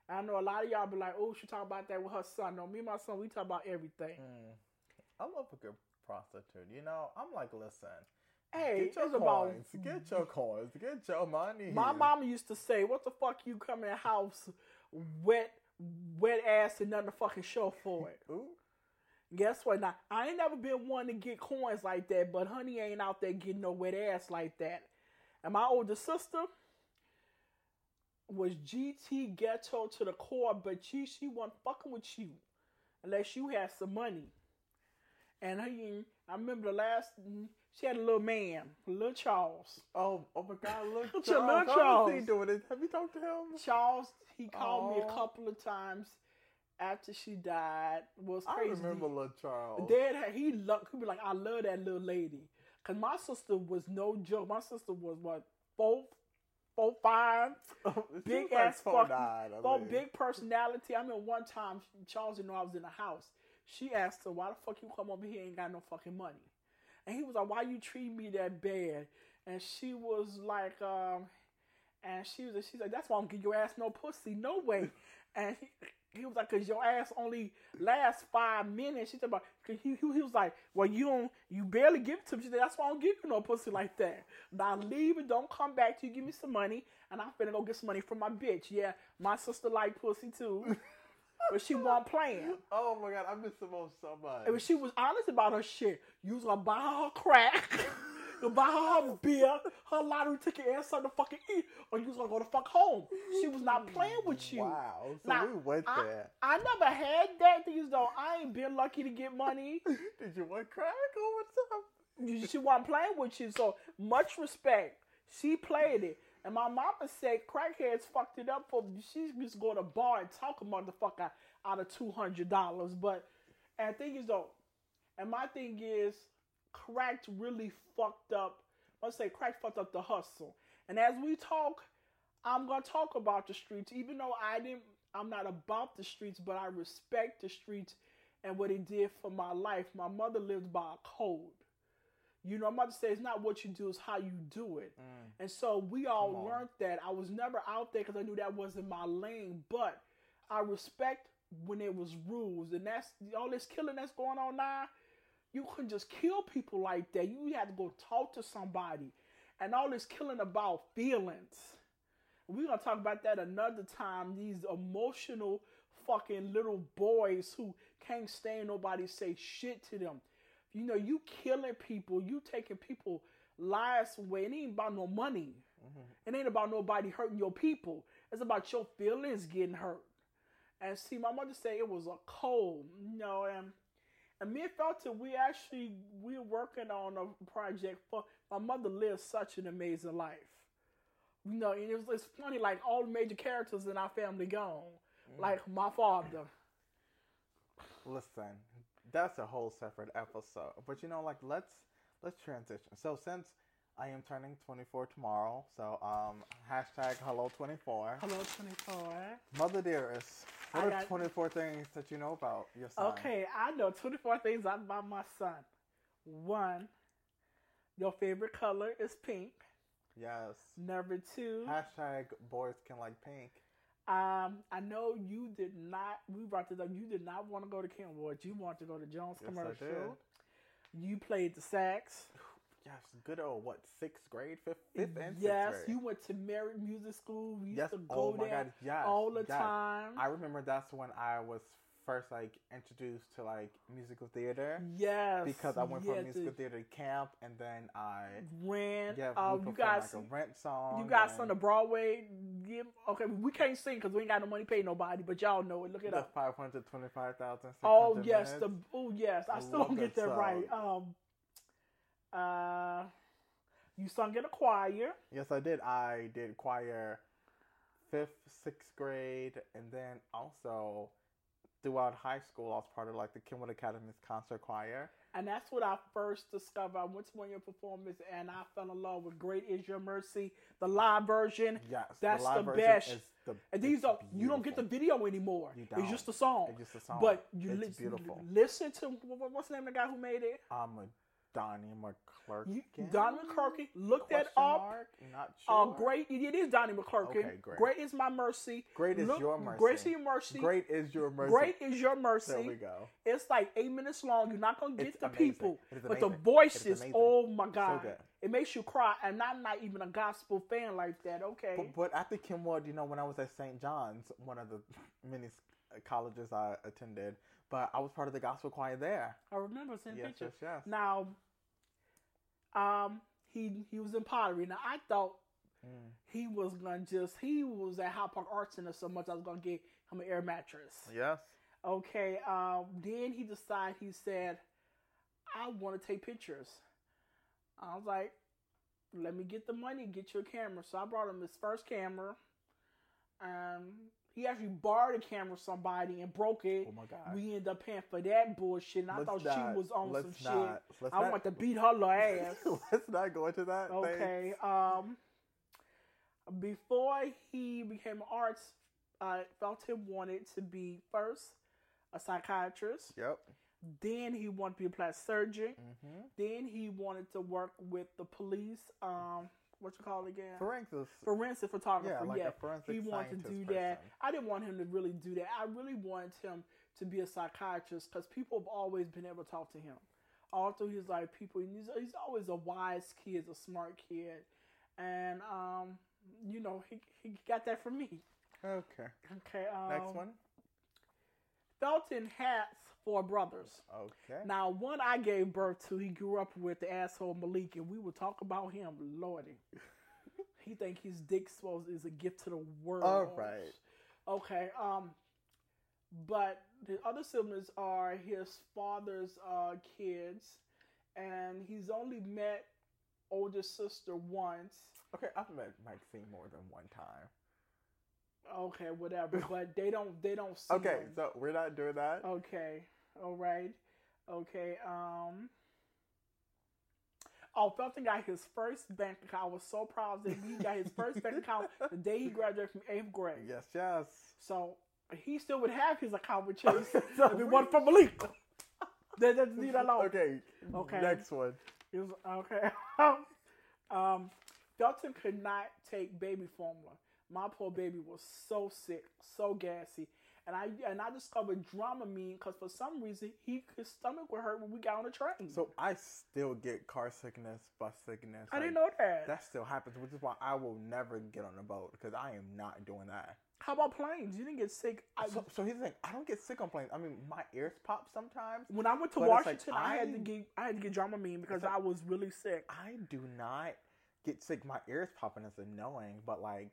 I know a lot of y'all be like, "Oh, she talk about that with her son." No, me and my son, we talk about everything. Mm. I love a good prostitute. You know, I'm like, listen. Hey, get your it's about coins. Get your coins. Get your money. My mama used to say, "What the fuck you come in the house wet, wet ass and nothing to fucking show for it." Ooh. Guess what? Now I ain't never been one to get coins like that, but honey ain't out there getting no wet ass like that. And my older sister was GT ghetto to the core, but she she wasn't fucking with you unless you had some money. And he, I remember the last she had a little man, little Charles. Oh, oh my God! Look at *laughs* little Charles. How is he Charles. doing it? Have you talked to him? Charles, he called me a couple of times after she died. Was I crazy. remember little Charles. Dad, he loved. He be like, I love that little lady. Cause my sister was no joke. My sister was what fourth, four five, *laughs* big like ass four fucking, nine, I four mean. big personality. I mean, one time Charles didn't know I was in the house. She asked her, "Why the fuck you come over here ain't got no fucking money?" And he was like, "Why you treat me that bad?" And she was like, um, and she was, she's like, "That's why I don't give your ass no pussy, no way." *laughs* And he, he was like, "Cause your ass only lasts five minutes." She said, "About he, he, he was like, well, you don't, you barely give it to me." She said, "That's why I don't give you no pussy like that. Now leave and don't come back till you give me some money, and I'm finna go get some money from my bitch. Yeah, my sister like pussy too, *laughs* but she wasn't playing." Oh my god, I miss Simone so much. And she was honest about her shit. You was gonna buy her crack, *laughs* you buy her beer, her lottery ticket, and something to fucking eat, or you was gonna go to fuck home. She was not playing with you. Wow. So Now, we went I, there. I never had that. Things though, I ain't been lucky to get money. *laughs* Did you want crack or what's up? she wasn't playing with you, so much respect. She played it. And my mama said crackheads fucked it up for she used to go to bar and talk a motherfucker out of two hundred dollars. But and the thing is though, and my thing is crack really fucked up let's say crack fucked up the hustle. And as we talk, I'm gonna talk about the streets, even though I didn't I'm not about the streets, but I respect the streets and what it did for my life. My mother lived by a code. You know, my mother says it's not what you do, it's how you do it. Mm. And so we all learned that. I was never out there because I knew that wasn't my lane, but I respect when it was rules. And that's all this killing that's going on now. You couldn't just kill people like that. You had to go talk to somebody. And all this killing about feelings. We're gonna talk about that another time. These emotional fucking little boys who can't stand nobody say shit to them. You know, you killing people, you taking people lives away. It ain't about no money. Mm-hmm. It ain't about nobody hurting your people. It's about your feelings getting hurt. And see, my mother said it was a cold, you know, and and me and Felton, we actually we're working on a project for my mother lives such an amazing life. You know, and it was it's funny, like all the major characters in our family gone. Like my father. Listen, that's a whole separate episode. But you know, like let's let's transition. So since I am turning 24 tomorrow, so um hashtag hello 24. Hello, twenty four. Mother dearest, what I are got- 24 things that you know about your son? Okay, I know 24 things about my son. One, your favorite color is pink. Yes. Number two, Hashtag boys can like pink. um, I know you did not, we brought this up, you did not want to go to Kenwood. You wanted to go to Jones Yes, I Commercial. You played the sax. Yes, good old what sixth grade, fifth, fifth and yes, sixth grade. you went to Merritt Music School. We used yes. to go oh my there god. Yes. all the yes. time. I remember that's when I was first like introduced to like musical theater yes. because I went yeah, from musical to theater camp and then I ran. yeah we you guys, like a rent song. you guys on the Broadway. Okay, we can't sing because we ain't got no money to pay nobody, but y'all know it. Look it the up. five hundred twenty five thousand. Oh yes, the oh yes. I, I still don't get that that right. Um, uh, you sung in a choir. yes I did. I did choir fifth, sixth grade, and then also throughout high school I was part of like the Kenwood Academy's concert choir. And that's what I first discovered. I went to one of your performances and I fell in love with Great Is Your Mercy, the live version. Yes, That's live the version best. the- And these it's are you don't get the video anymore. You It's don't. just a song. It's just a song. But you it's lis- beautiful. listen to what's the name of the guy who made it? A Donnie McClurkin. Donnie McClurkin. Look that up. mark? Not Uh, sure. great. It is Donnie McClurkin. Okay, great. is my mercy. Great is Look- your mercy. Great is your mercy. Great is your mercy. Great is your mercy. There we go. It's like eight minutes long. You're not gonna get It's the amazing. people, but the amazing. It is voices. Oh my god, good. it makes you cry. And I'm not even a gospel fan like that. Okay, But, but at the Kenwood, you know, when I was at St. John's, one of the *laughs* many colleges I attended, but I was part of the gospel choir there. I remember seeing Yes, pictures. yes, yes. Now, um, he he was in pottery. Now I thought Mm. he was gonna just he was at Hyde Park Arts Center so much I was gonna get him an air mattress. Yes. Okay. Um. Then he decided. He said, "I want to take pictures." I was like, "Let me get the money, get your camera." So I brought him his first camera. Um. He actually borrowed a camera from somebody and broke it. Oh my God. We end up paying for that bullshit. And I Let's thought not- she was on some not- shit. I not- want to beat her *laughs* ass. Let's not go into that. Okay. Um. before he became an arts, uh, Felton wanted to be first a psychiatrist. Yep. Then he wanted to be a plastic surgeon. Mm-hmm. Then he wanted to work with the police. Um, what you call it again? Forensic. Forensic photographer. Yeah, like yeah. a forensic he wanted to do scientist that. I didn't want him to really do that. I really wanted him to be a psychiatrist because people have always been able to talk to him. All through his life, people he's, he's always a wise kid, a smart kid, and um, you know he he got that from me. Okay. Okay. Um, Next one. Felton has four brothers. Okay. Now, one I gave birth to, he grew up with the asshole Malik, and we will talk about him, lordy. *laughs* he think his dick swells is a gift to the world. All right. Okay. Um, but the other siblings are his father's uh, kids, and he's only met older sister once. Okay, I've met Maxine more than one time. Okay, whatever. but they don't. They don't see Okay, so we're not doing that. Okay. All right. Okay. Um. Oh, Felton got his first bank account. I was so proud that he got his first bank account the day he graduated from eighth grade. Yes, yes. So he still would have his account with Chase *laughs* So it wasn't for Malik. *laughs* That doesn't leave that alone. Okay. Okay. Next one. Was, okay. *laughs* um, Felton could not take baby formula. My poor baby was so sick, so gassy, and I and I discovered Dramamine because for some reason he his stomach would hurt when we got on the train. So I still get car sickness, bus sickness. I didn't know that. That still happens, which is why I will never get on a boat because I am not doing that. How about planes? You didn't get sick. I, So, so here's the thing: I don't get sick on planes. I mean, my ears pop sometimes. when I went to it's like, Washington, I, had to get I had to get Dramamine because like- I was really sick. I do not get sick. My ears popping is annoying, but like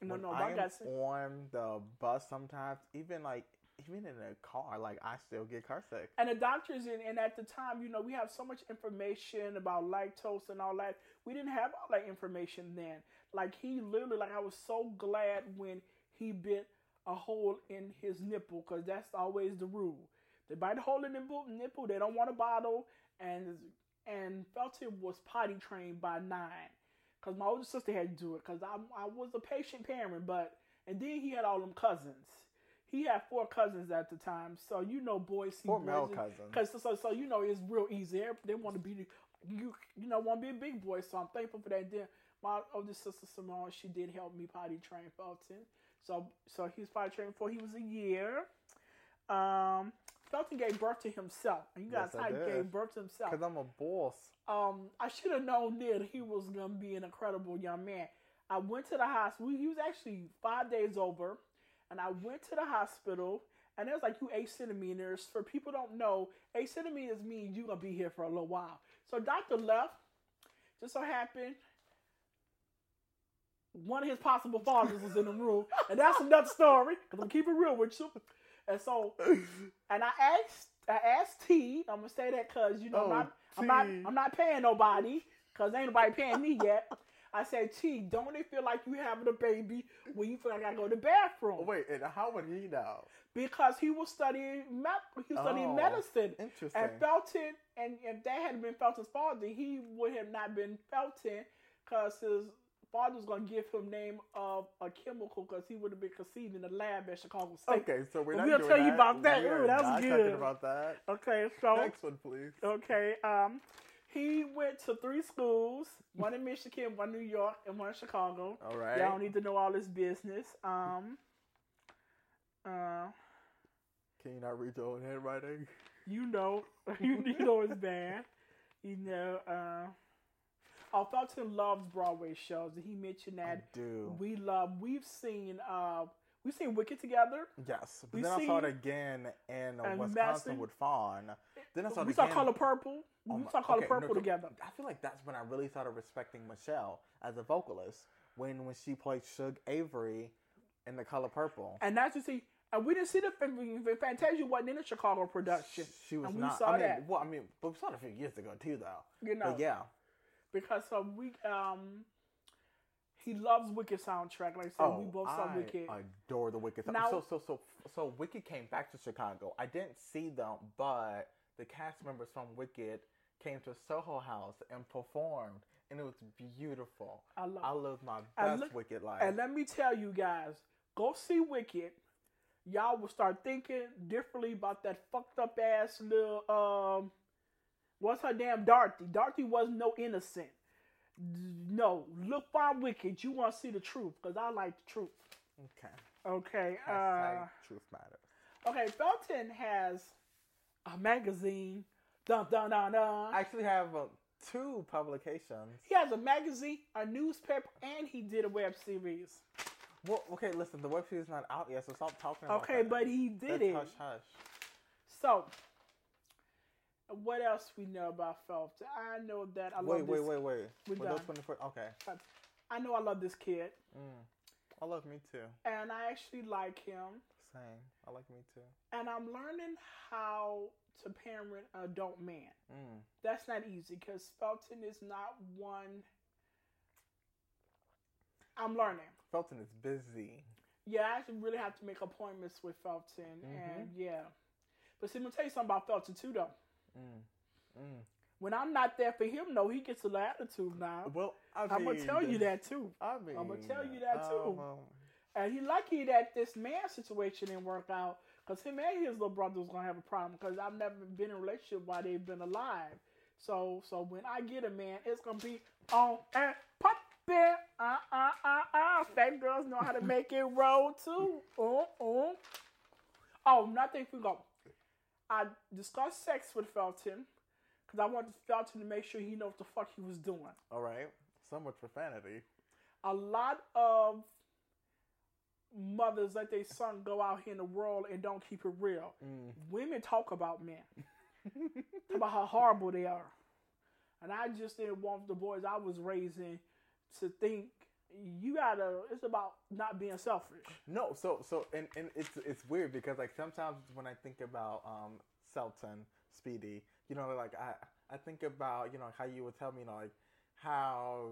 No, when no, I am on the bus sometimes, even like even in a car, like I still get car sick. And the doctors, and, and at the time, you know, we have so much information about lactose and all that. We didn't have all that information then. Like he literally, like I was so glad when he bit a hole in his nipple because that's always the rule. They bite a hole in the nipple, nipple they don't want a bottle, and and Felton was potty trained by nine because my older sister had to do it because I I was a patient parent, but and then he had all them cousins. He had four cousins at the time, so you know boys see Four male cousins. Cause so, so you know it's real easy. They want to be you you know want to be a big boy. So I'm thankful for that. Then my older sister Simone, she did help me potty train Felton. So so he was potty trained before he was a year. Um, Felton gave birth to himself, and you guys Yes, I gave birth to himself. Because I'm a boss. Um, I should have known then he was gonna be an incredible young man. I went to the hospital. He was actually five days over, and I went to the hospital. And there's like you eight centimeters. For people don't know, eight centimeters means you're gonna be here for a little while. So doctor left. Just so happened, one of his possible fathers was in the room, and that's another story. Cause I'm keeping it real with you. And so, *laughs* and I asked, I asked T. I'm gonna say that because you know I'm Oh, not, I'm not. I'm not paying nobody because ain't nobody paying me yet. I said, T, don't it feel like you having a baby when you feel like I go to the bathroom? Oh, wait, and how would he know? Because he was studying, me- he was studying Oh, medicine. Interesting. And Felton, and if that had been Felton's father, he would have not been Felton because his father was going to give him name of a chemical because he would have been conceived in the lab at Chicago State. okay, so we're We'll not doing tell you that. about that. Ooh, that was not good. talking about that. Okay, so Next one, please. okay, um, he went to three schools: one in Michigan, one in New York, and one in Chicago. All right. Y'all don't need to know all this business. Um, uh, Can you not read your own handwriting? you know, you, *laughs* you know it's bad. You know, uh, Felton loves Broadway shows, and he mentioned I that do. we love. We've seen, uh, we've seen Wicked together. Yes, but We then I saw it again in and Wisconsin Madison. with Fawn. Then I saw we saw again. Color Purple. Oh we my- saw Color okay, Purple so- together. I feel like that's when I really started respecting Michelle as a vocalist when when she played Shug Avery in The Color Purple. And that's you see, and we didn't see the. Fantasia wasn't in the Chicago production. She was and we not. saw I mean, that. well, I mean, but we saw it a few years ago too, though. You know, But yeah, because uh, we um, he loves Wicked soundtrack. Like I said, oh, we both saw Wicked. I Wicked. adore the Wicked. Now- so so so so Wicked came back to Chicago. I didn't see them, but the cast members from Wicked came to Soho House and performed, and it was beautiful. I love. I lived my best look- Wicked life. And let me tell you guys, go see Wicked. Y'all will start thinking differently about that fucked up ass little um what's her damn Dorothy. Dorothy was no innocent. No, look for Wicked. You want to see the truth because I like the truth. okay. Okay. Hashtag Uh, truth matters. okay. Felton has a magazine. Dun dun dun dun. I actually have uh, two publications. he has a magazine, a newspaper, and he did a web series. Well, okay, listen, the web series is not out yet, so stop talking about Okay, that. but he did That's it. Hush, hush. So, what else we know about Phelps? I know that I Wait, love wait, this. wait, wait. We're Were those done. Okay. I know I love this kid, Mm. I love me too. and I actually like him. Same. I like me too. And I'm learning how to parent an adult man. Mm. That's not easy because Felton is not one. I'm learning. Felton is busy. Yeah, I actually really have to make appointments with Felton, Mm-hmm. and yeah. But see, I'm gonna tell you something about Felton too, though. Mm. Mm. When I'm not there for him, though, he gets a little attitude now. Well, I I'm gonna tell you that too. I mean, I'ma tell you that, too. um, And he lucky that this man situation didn't work out because him and his little brother was gonna have a problem because I've never been in a relationship while they've been alive. So so when I get a man, it's gonna be on and pop it. Uh uh uh uh. Fat girls know how to make it roll too. Uh uh. Oh, nothing we go. I discussed sex with Felton because I wanted Felton to make sure he knows what the fuck he was doing. all right. So much profanity. a lot of mothers let their son go out here in the world and don't keep it real. Mm. Women talk about men, talk about how horrible they are. And I just didn't want the boys I was raising to think you gotta. It's about not being selfish. No, so so and, and it's it's weird because like sometimes when I think about um Selton, Speedy, you know, like I I think about, you know, how you would tell me, you know, like how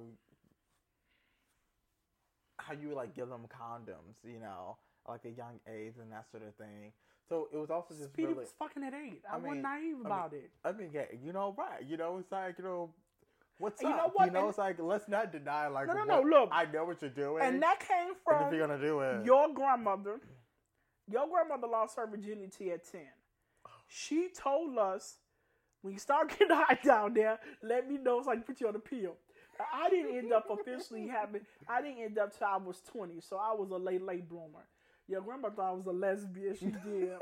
how you would like give them condoms, you know, like a young age and that sort of thing. So it was also just Speedy really was fucking at eight. I, I wasn't mean- naive I about it. I mean, yeah, you know, right. You know, it's like, you know, what's You up? know what? You know, And- it's like, let's not deny, like, No, no, what- no, look. I know what you're doing. And that came from if you're to do it. your grandmother. Your grandmother lost her virginity at ten. She told us when you start *laughs* getting hot down there, let me know so I can put you on the pill. I didn't end up officially having. I didn't end up till I was twenty, so I was a late late bloomer. Your grandma thought I was a lesbian. She did.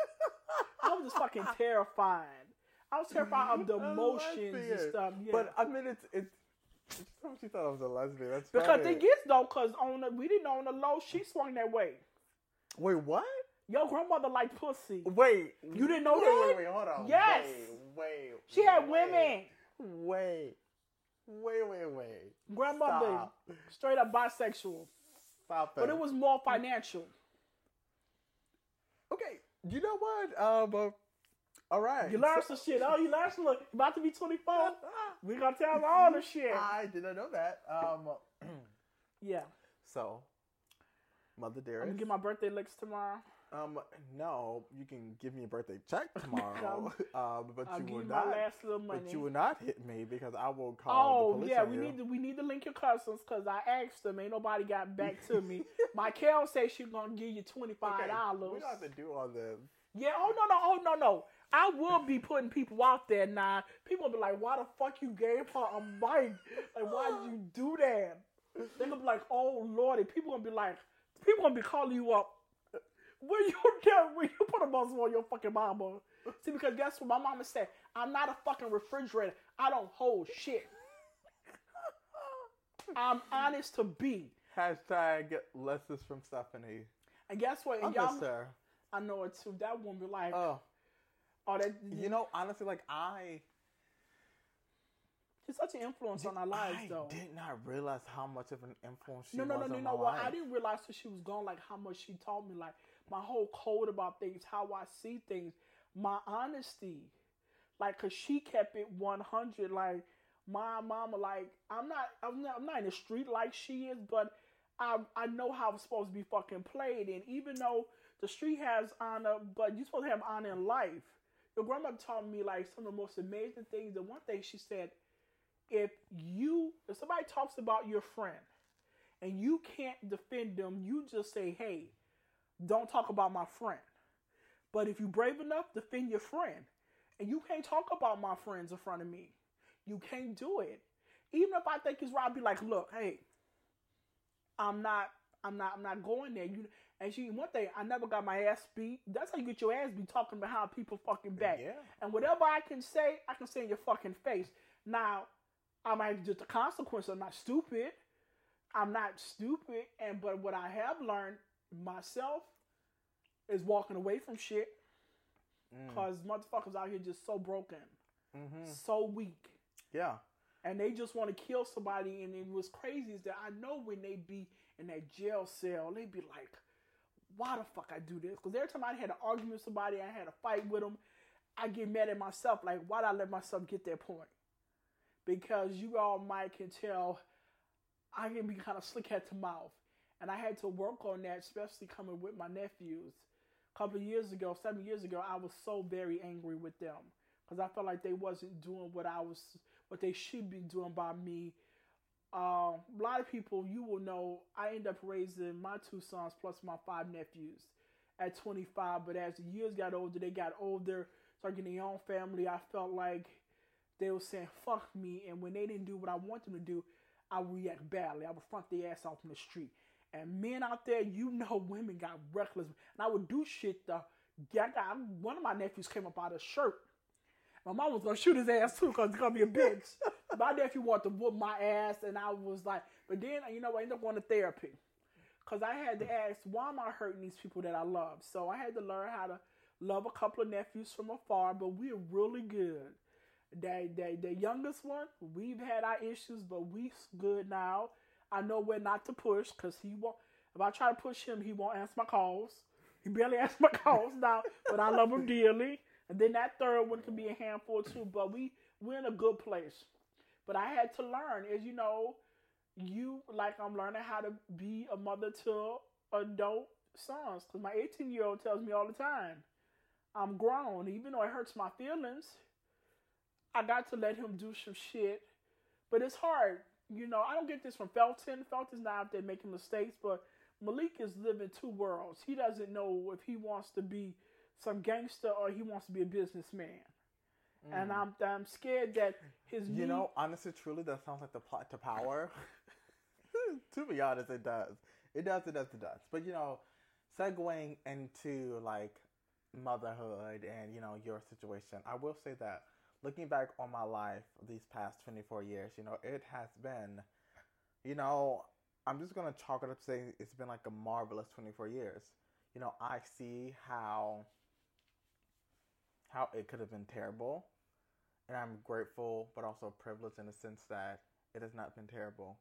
I was just fucking terrified. I was terrified of the emotions and stuff. Yeah. But I mean, it's it's. she thought I was a lesbian. That's because funny. thing is though, cause on the we didn't know on the low, she swung that way. Wait, what? Your grandmother liked pussy. Wait, You didn't know wait, that? Wait, wait, hold on. Yes. Wait, wait. She had wait, women. Wait, wait, wait, wait. Grandmother, Stop. straight up bisexual, Stop it. but it was more financial. okay. You know what? Um. All right. You learned some shit. Oh, you learned some. Look, about to be twenty four. *laughs* We gonna tell them all the shit. I did not know that. Um. *clears throat* Yeah, so, Mother I'm gonna get my birthday licks tomorrow. Um, no, you can give me a birthday check *laughs* tomorrow. um, but I'll you will you not. last little money. But you will not hit me because I will call the Oh police yeah, we you. need to we need to link your cousins because I asked them. Ain't nobody got back to me. My Kel said she gonna give you twenty five Okay, dollars. We don't have to do all this. Yeah. Oh no no oh no no. I will be putting people out there now. People will be like, "Why the fuck you gave her a mic? Like, why did you do that?" They're gonna be like, "Oh lordy." People gonna be like, people gonna be calling you up. When you *laughs* there, when you put a muzzle on your fucking mama. See, because guess what? My mama said, "I'm not a fucking refrigerator. I don't hold shit. I'm honest to be." Hashtag lessons from Stephanie. And guess what? And y'all. I know it too. That woman be like, Oh, "Oh, that you know, honestly, like I, she's such an influence on our lives, I though." I did not realize how much of an influence she No, no, was no, no, on no. my What I didn't realize till she was gone, like how much she taught me, like my whole code about things, how I see things, my honesty, like, cause she kept it one hundred. Like my mama, like I'm not, I'm not, I'm not in the street like she is, but I, I know how it's supposed to be fucking played. And even though the street has honor, but you're supposed to have honor in life. Your grandmother taught me like some of the most amazing things. The one thing she said, if you if somebody talks about your friend and you can't defend them, you just say, hey, don't talk about my friend. But if you're brave enough, defend your friend. And you can't talk about my friends in front of me. You can't do it. Even if I think it's right, I'll be like, look, hey, I'm not, I'm not, I'm not going there. You and she one thing, I never got my ass beat. That's how you get your ass beat talking behind people fucking back. Yeah. And whatever I can say, I can say in your fucking face. Now, I might just the consequence. I'm not stupid. I'm not stupid. And but what I have learned myself is walking away from shit. Mm. Cause motherfuckers out here just so broken, Mm-hmm. so weak, Yeah. and they just want to kill somebody. And it was crazy is that I know when they be in that jail cell, they'd be like, "Why the fuck I do this?" Because every time I had an argument with somebody, I had a fight with them, I get mad at myself. Like, why did I let myself get that point? Because you all might can tell, I can be kind of slick head to mouth, and I had to work on that, especially coming with my nephews. A couple years ago, seven years ago, I was so very angry with them because I felt like they wasn't doing what I was, what they should be doing by me. Um, a lot of people, you will know, I end up raising my two sons plus my five nephews at 25. But as the years got older, they got older, started getting their own family. I felt like they were saying "fuck me," and when they didn't do what I want them to do, I would react badly. I would front their ass off in the street. And men out there, you know, women got reckless, and I would do shit. The one of my nephews came up out of a shirt. My mom was gonna shoot his ass too, cause he's gonna be a bitch. *laughs* my nephew wanted to whoop my ass, and I was like, but then you know, I ended up going to therapy, cause I had to ask, why am I hurting these people that I love? So I had to learn how to love a couple of nephews from afar, but we're really good. The, the, the youngest one, we've had our issues, but we good now. I know where not to push because he won't. If I try to push him, he won't answer my calls. He barely *laughs* answers my calls now, but I love him dearly. And then that third one can be a handful too. But we we're in a good place. But I had to learn, as you know, you like I'm learning how to be a mother to adult sons. Because my 18 year old tells me all the time, I'm grown, even though it hurts my feelings. I got to let him do some shit. But it's hard. You know, I don't get this from Felton. Felton's not out there making mistakes, but Malik is living two worlds. He doesn't know if he wants to be some gangster or he wants to be a businessman. And I'm I'm scared that his Mm. You need- know, honestly, truly, that sounds like the plot to power. *laughs* to be honest, it does. It does. It does. It does. But you know, segueing into like motherhood and you know your situation, I will say that looking back on my life these past twenty four years, you know, it has been, you know, I'm just gonna chalk it up to say it's been like a marvelous twenty four years. You know, I see how how it could have been terrible and I'm grateful, but also privileged in the sense that it has not been terrible.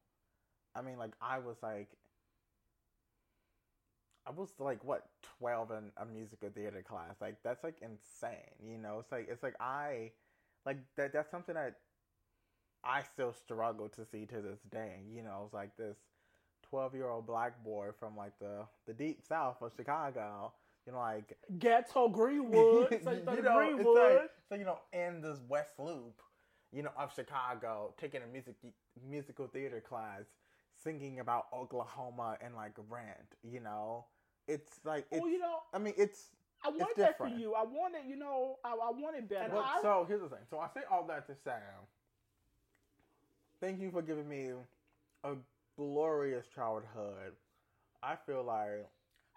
I mean, like I was like, I was like what twelve in a musical theater class. Like that's like insane, you know. It's like it's like I, like that. That's something that I still struggle to see to this day. You know, it's like this twelve year old black boy from like the the deep south of Chicago. You know, like Ghetto *laughs* Greenwood. you know, Greenwood. like, so you know, in this West Loop, you know, of Chicago, taking a music musical theater class, singing about Oklahoma and like Rent. You know, it's like it's. well, you know, I mean, it's. I wanted that for you. I wanted, you know, I, I wanted better. Well, I, so here's the thing. So I say all that to say, thank you for giving me a glorious childhood. I feel like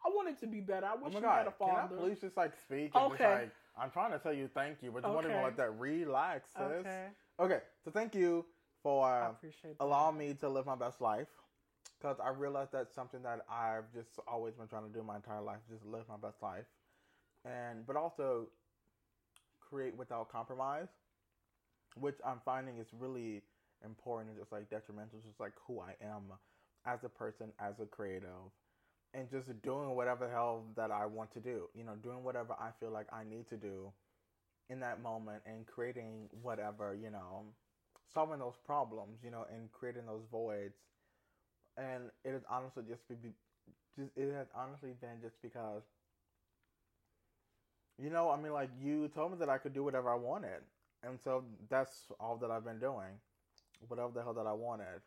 I wanted to be better. I Oh wish my you had god! a Can I father. please just like speak and Okay. just like I'm trying to tell you thank you, but you won't even Okay. let that relax, sis. Okay. Okay, so thank you for uh, allowing me to live my best life. Because I realized that's something that I've just always been trying to do my entire life, just live my best life, and but also create without compromise, which I'm finding is really important and just like detrimental, just like who I am as a person, as a creative, and just doing whatever the hell that I want to do. You know, doing whatever I feel like I need to do in that moment and creating whatever, you know, solving those problems, you know, and creating those voids. And it has honestly just be, just it has honestly been just because You know, I mean, like you told me that I could do whatever I wanted, and so that's all that I've been doing, whatever the hell that I wanted,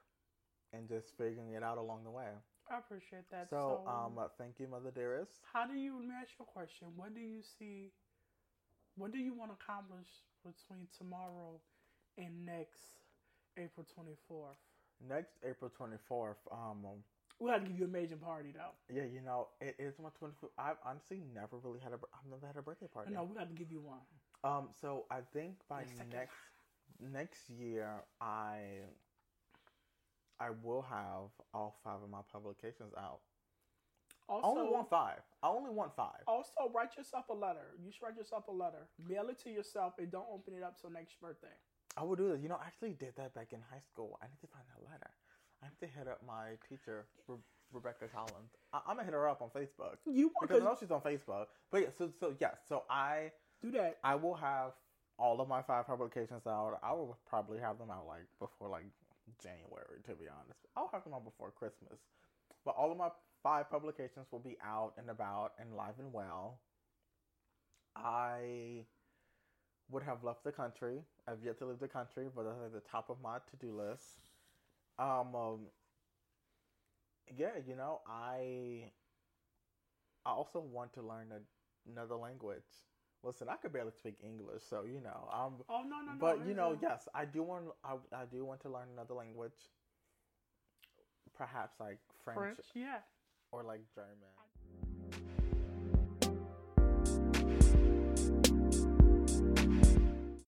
and just figuring it out along the way. I appreciate that. So, um, uh, thank you, mother dearest. how do you? Let me ask you a question. What do you see? What do you want to accomplish between tomorrow and next April twenty fourth? Next April twenty fourth. Um, We have to give you a major party though. yeah, you know, it is my twenty fifth. I've honestly never really had a. I've never had a birthday party. No, we got to give you one. Um, so I think by next next year, I I will have all five of my publications out. Also, I only want five. I only want five. also write yourself a letter. You should write yourself a letter. Mail it to yourself and don't open it up till next birthday. I will do this. You know, I actually did that back in high school. I need to find that letter. I need to hit up my teacher, Re- Rebecca Collins. I- I'm gonna hit her up on Facebook You want because I know she's on Facebook. But yeah, so so yeah, so I do that. I will have all of my five publications out. I will probably have them out like before like January, to be honest. I'll have them out before Christmas. But all of my five publications will be out and about and live and well. I would have left the country. I've yet to leave the country, but that's at the top of my to do list. Um, um yeah, you know, I I also want to learn a, another language. Listen, I could barely speak English, so you know, I'm Oh no no no. but you know, yes, I do want. I, I do want to learn another language. Perhaps like French, French. Yeah. or like German.